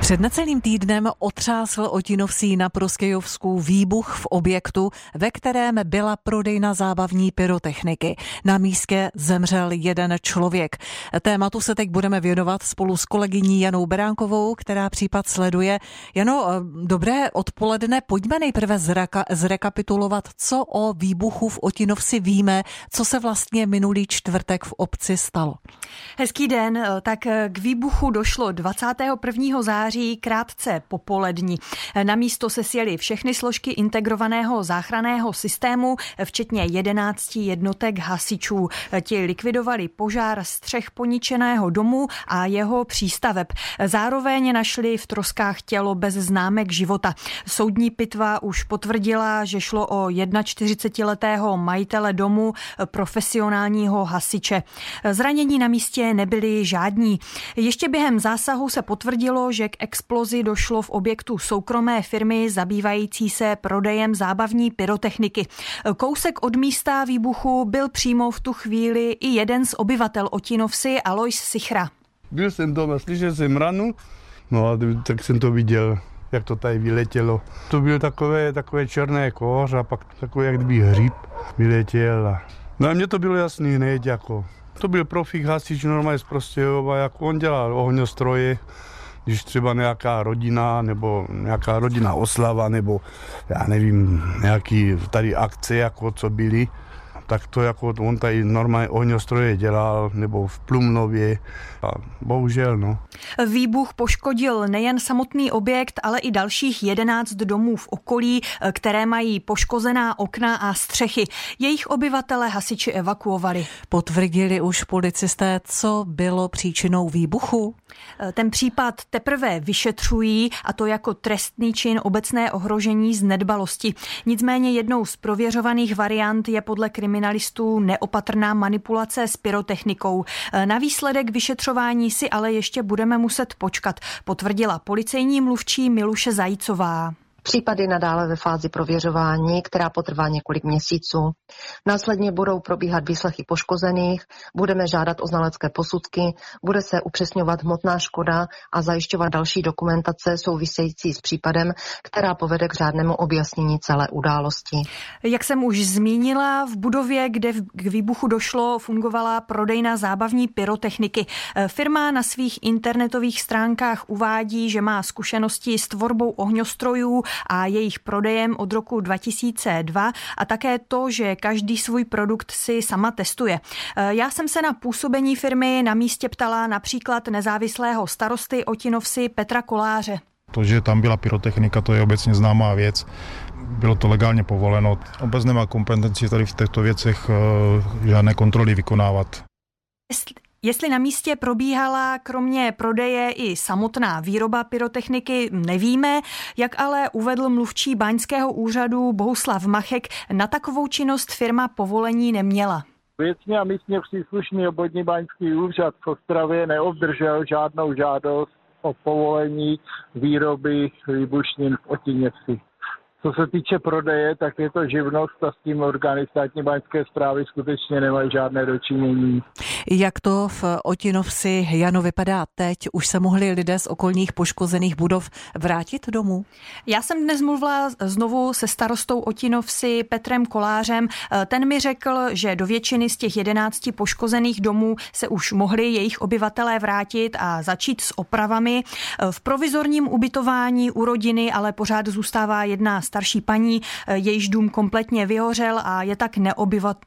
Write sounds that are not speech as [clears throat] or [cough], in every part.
Před necelým týdnem otřásl Otinovsí na Proskejovsku výbuch v objektu, ve kterém byla prodejna zábavní pyrotechniky. Na místě zemřel jeden člověk. Tématu se teď budeme věnovat spolu s kolegyní Janou Beránkovou, která případ sleduje. Jano, dobré odpoledne. Pojďme nejprve zraka, zrekapitulovat, co o výbuchu v Otinovsi víme, co se vlastně minulý čtvrtek v obci stalo. Hezký den. Tak k výbuchu došlo 21. září září krátce popolední. Na místo se sjeli všechny složky integrovaného záchraného systému, včetně 11 jednotek hasičů. Ti likvidovali požár střech poničeného domu a jeho přístaveb. Zároveň našli v troskách tělo bez známek života. Soudní pitva už potvrdila, že šlo o 41-letého majitele domu, profesionálního hasiče. Zranění na místě nebyly žádní. Ještě během zásahu se potvrdilo, že k explozi došlo v objektu soukromé firmy zabývající se prodejem zábavní pyrotechniky. Kousek od místa výbuchu byl přímo v tu chvíli i jeden z obyvatel Otinovsi, Alois Sichra. Byl jsem doma, slyšel jsem ranu, no a tak jsem to viděl, jak to tady vyletělo. To byl takové, takové černé kóř a pak takový jak kdyby hříb vyletěl. No a mně to bylo jasný hned, jako. To byl profík hasič normálně z Prostějova, jak on dělal ohňostroje, když třeba nějaká rodina nebo nějaká rodina oslava nebo já nevím, nějaký tady akce, jako co byly, tak to jako on tady normálně ohňostroje dělal, nebo v Plumnově a bohužel, no. Výbuch poškodil nejen samotný objekt, ale i dalších 11 domů v okolí, které mají poškozená okna a střechy. Jejich obyvatele hasiči evakuovali. Potvrdili už policisté, co bylo příčinou výbuchu? Ten případ teprve vyšetřují a to jako trestný čin obecné ohrožení z nedbalosti. Nicméně jednou z prověřovaných variant je podle kriminální kriminalistů neopatrná manipulace s pyrotechnikou. Na výsledek vyšetřování si ale ještě budeme muset počkat, potvrdila policejní mluvčí Miluše Zajícová. Případy nadále ve fázi prověřování, která potrvá několik měsíců. Následně budou probíhat výslechy poškozených, budeme žádat o znalecké posudky, bude se upřesňovat hmotná škoda a zajišťovat další dokumentace související s případem, která povede k řádnému objasnění celé události. Jak jsem už zmínila, v budově, kde k výbuchu došlo, fungovala prodejna zábavní pyrotechniky. Firma na svých internetových stránkách uvádí, že má zkušenosti s tvorbou ohňostrojů a jejich prodejem od roku 2002 a také to, že každý svůj produkt si sama testuje. E, já jsem se na působení firmy na místě ptala například nezávislého starosty Otinovsi Petra Koláře. To, že tam byla pyrotechnika, to je obecně známá věc. Bylo to legálně povoleno. Obec nemá kompetenci tady v těchto věcech e, žádné kontroly vykonávat. Jestli na místě probíhala kromě prodeje i samotná výroba pyrotechniky, nevíme, jak ale uvedl mluvčí baňského úřadu Bohuslav Machek, na takovou činnost firma povolení neměla. Věcně a místně příslušný obvodní baňský úřad v Ostravě neobdržel žádnou žádost o povolení výroby výbušnin v Otiněvsi. Co se týče prodeje, tak je to živnost a s tím orgány státní báňské zprávy skutečně nemají žádné dočinění. Jak to v Otinovsi, Jano, vypadá teď? Už se mohli lidé z okolních poškozených budov vrátit domů? Já jsem dnes mluvila znovu se starostou Otinovsi Petrem Kolářem. Ten mi řekl, že do většiny z těch jedenácti poškozených domů se už mohli jejich obyvatelé vrátit a začít s opravami. V provizorním ubytování u rodiny ale pořád zůstává jedna starší paní, jejíž dům kompletně vyhořel a je tak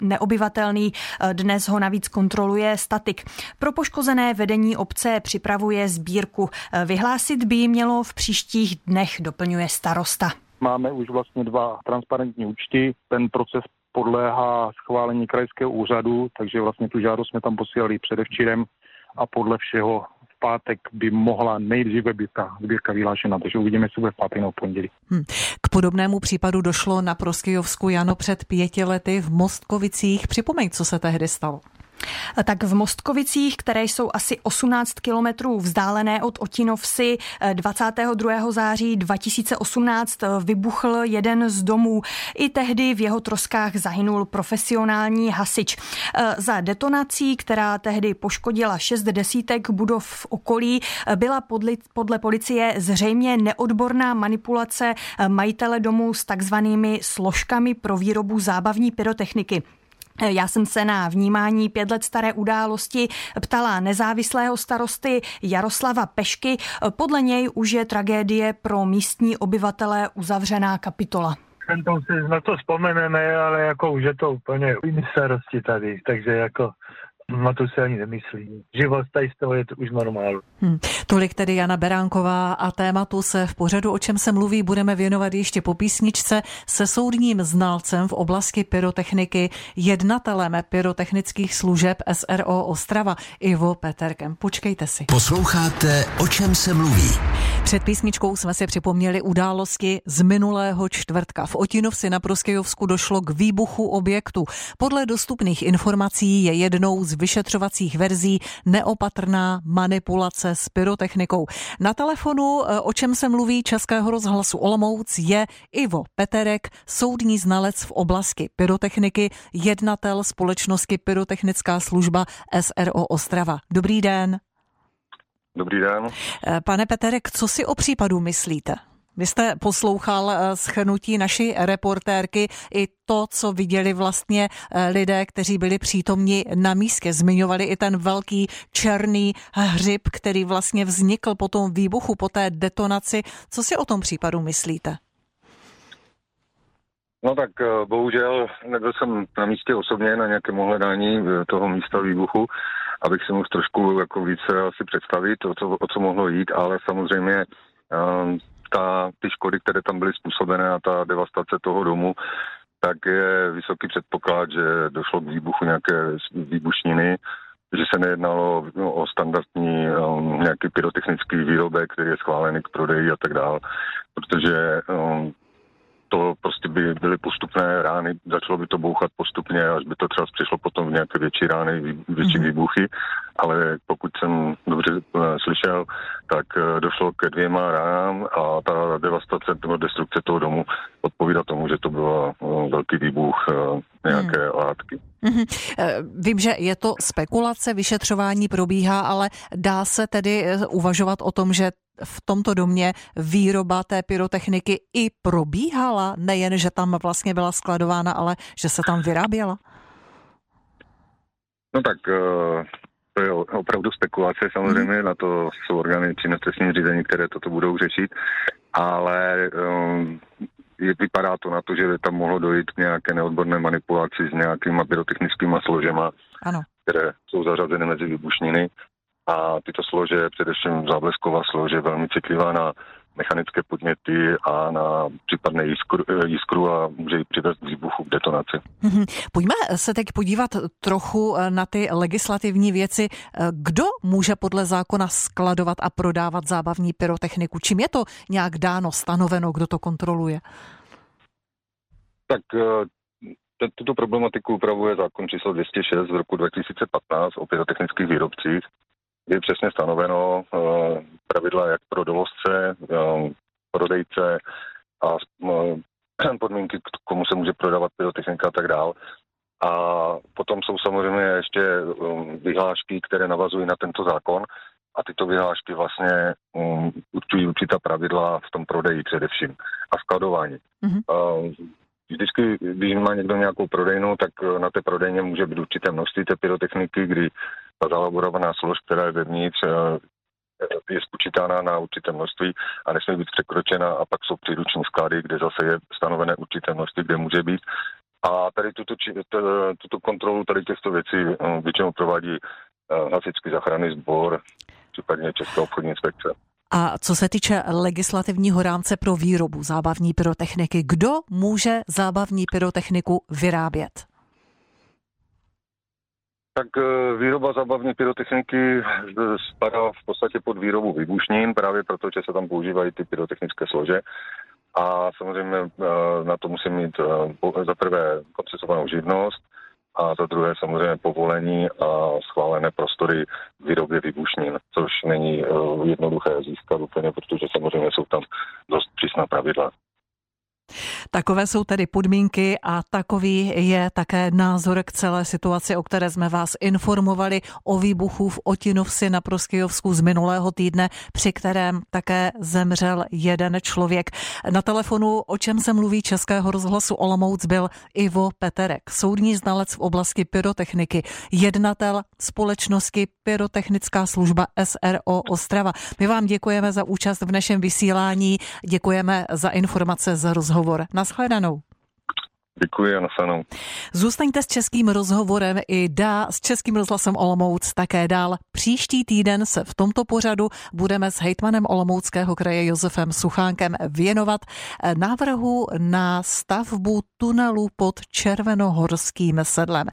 neobyvatelný. Dnes ho navíc kontroluje statik. Pro poškozené vedení obce připravuje sbírku. Vyhlásit by mělo v příštích dnech, doplňuje starosta. Máme už vlastně dva transparentní účty. Ten proces podléhá schválení krajského úřadu, takže vlastně tu žádost jsme tam posílali předevčírem a podle všeho pátek by mohla nejdříve být ta sbírka vyhlášena, takže uvidíme, co bude v pátek nebo pondělí. Hmm. K podobnému případu došlo na Proskyjovsku Jano před pěti lety v Mostkovicích. Připomeň, co se tehdy stalo. Tak v Mostkovicích, které jsou asi 18 kilometrů vzdálené od Otinovsi, 22. září 2018 vybuchl jeden z domů. I tehdy v jeho troskách zahynul profesionální hasič. Za detonací, která tehdy poškodila šest desítek budov v okolí, byla podle, podle policie zřejmě neodborná manipulace majitele domu s takzvanými složkami pro výrobu zábavní pyrotechniky. Já jsem se na vnímání pět let staré události ptala nezávislého starosty Jaroslava Pešky. Podle něj už je tragédie pro místní obyvatele uzavřená kapitola. Si na to vzpomeneme, ale jako už je to úplně jiný starosti tady, takže jako na to se ani nemyslí. Život tady z toho je to už normál. Hmm. Tolik tedy Jana Beránková a tématu se v pořadu, o čem se mluví, budeme věnovat ještě po písničce se soudním znalcem v oblasti pyrotechniky, jednatelem pyrotechnických služeb SRO Ostrava Ivo Peterkem. Počkejte si. Posloucháte, o čem se mluví. Před písničkou jsme si připomněli události z minulého čtvrtka. V Otinovsi na Proskejovsku došlo k výbuchu objektu. Podle dostupných informací je jednou z vyšetřovacích verzí neopatrná manipulace s pyrotechnikou. Na telefonu, eh, o čem se mluví Českého rozhlasu Olomouc, je Ivo Peterek, soudní znalec v oblasti pyrotechniky, jednatel společnosti Pyrotechnická služba SRO Ostrava. Dobrý den. Dobrý den. Eh, pane Peterek, co si o případu myslíte? Vy jste poslouchal eh, schrnutí naší reportérky i to, co viděli vlastně eh, lidé, kteří byli přítomni na místě. Zmiňovali i ten velký černý hřib, který vlastně vznikl po tom výbuchu, po té detonaci. Co si o tom případu myslíte? No tak eh, bohužel nebyl jsem na místě osobně na nějakém ohledání toho místa výbuchu, abych si mohl trošku jako více asi představit, o co, o co mohlo jít, ale samozřejmě ta, ty škody, které tam byly způsobené a ta devastace toho domu, tak je vysoký předpoklad, že došlo k výbuchu nějaké výbušniny, že se nejednalo no, o standardní um, nějaký pyrotechnický výrobek, který je schválený k prodeji a tak dále, protože um, to prostě by byly postupné rány, začalo by to bouchat postupně, až by to třeba přišlo potom v nějaké větší rány, větší mm-hmm. výbuchy, ale pokud jsem dobře uh, slyšel, tak uh, došlo ke dvěma ránám a ta devastace nebo destrukce toho domu odpovídá tomu, že to byl uh, velký výbuch nějaké mm. látky. Mm-hmm. Vím, že je to spekulace, vyšetřování probíhá, ale dá se tedy uvažovat o tom, že v tomto domě výroba té pyrotechniky i probíhala, nejen, že tam vlastně byla skladována, ale že se tam vyráběla? No tak eh, to je opravdu spekulace, samozřejmě mm. na to jsou orgány či trestním řízení, které toto budou řešit, ale um, je, vypadá to na to, že tam mohlo dojít k nějaké neodborné manipulaci s nějakýma pyrotechnickými složema, ano. které jsou zařazeny mezi výbušniny a tyto slože, především záblesková slože, velmi citlivá na mechanické podněty a na případné jiskru, jiskru a může ji přivést k výbuchu, k detonaci. Mhm. Pojďme se teď podívat trochu eh, na ty legislativní věci. Eh, kdo může podle zákona skladovat a prodávat zábavní pyrotechniku? Čím je to nějak dáno, stanoveno, kdo to kontroluje? Tak eh, tuto problematiku upravuje zákon číslo 206 z roku 2015 o pyrotechnických výrobcích je přesně stanoveno uh, pravidla jak pro dovozce, uh, prodejce a uh, [clears throat] podmínky, komu se může prodávat pyrotechnika a tak dál. A potom jsou samozřejmě ještě vyhlášky, které navazují na tento zákon a tyto vyhlášky vlastně um, určují určitá pravidla v tom prodeji především a skladování. Mm-hmm. Vždycky, když má někdo nějakou prodejnu, tak na té prodejně může být určité množství té pyrotechniky, kdy ta zalaborovaná slož, která je vevnitř, eh, je spočítána na určité množství a nesmí být překročena a pak jsou příruční sklady, kde zase je stanovené určité množství, kde může být. A tady tuto, tuto kontrolu tady těchto věcí eh, většinou provádí eh, hasičský záchranný sbor, případně Česká obchodní inspekce. A co se týče legislativního rámce pro výrobu zábavní pyrotechniky, kdo může zábavní pyrotechniku vyrábět? Tak eh, výroba zábavní pyrotechniky spadá v podstatě pod výrobu výbušnin, právě proto, že se tam používají ty pyrotechnické slože. A samozřejmě eh, na to musí mít za prvé koncesovanou živnost, a za druhé samozřejmě povolení a schválené prostory k výrobě výbušnin, což není jednoduché získat úplně, protože samozřejmě jsou tam dost přísná pravidla. Takové jsou tedy podmínky a takový je také názor k celé situaci, o které jsme vás informovali o výbuchu v Otinovsi na Proskyjovsku z minulého týdne, při kterém také zemřel jeden člověk. Na telefonu, o čem se mluví Českého rozhlasu Olomouc, byl Ivo Peterek, soudní znalec v oblasti pyrotechniky, jednatel společnosti Pyrotechnická služba SRO Ostrava. My vám děkujeme za účast v našem vysílání, děkujeme za informace, za rozhovor rozhovor. Naschledanou. Děkuji a nasanou. Zůstaňte s českým rozhovorem i dá s českým rozhlasem Olomouc také dál. Příští týden se v tomto pořadu budeme s hejtmanem Olomouckého kraje Josefem Suchánkem věnovat návrhu na stavbu tunelu pod Červenohorským sedlem.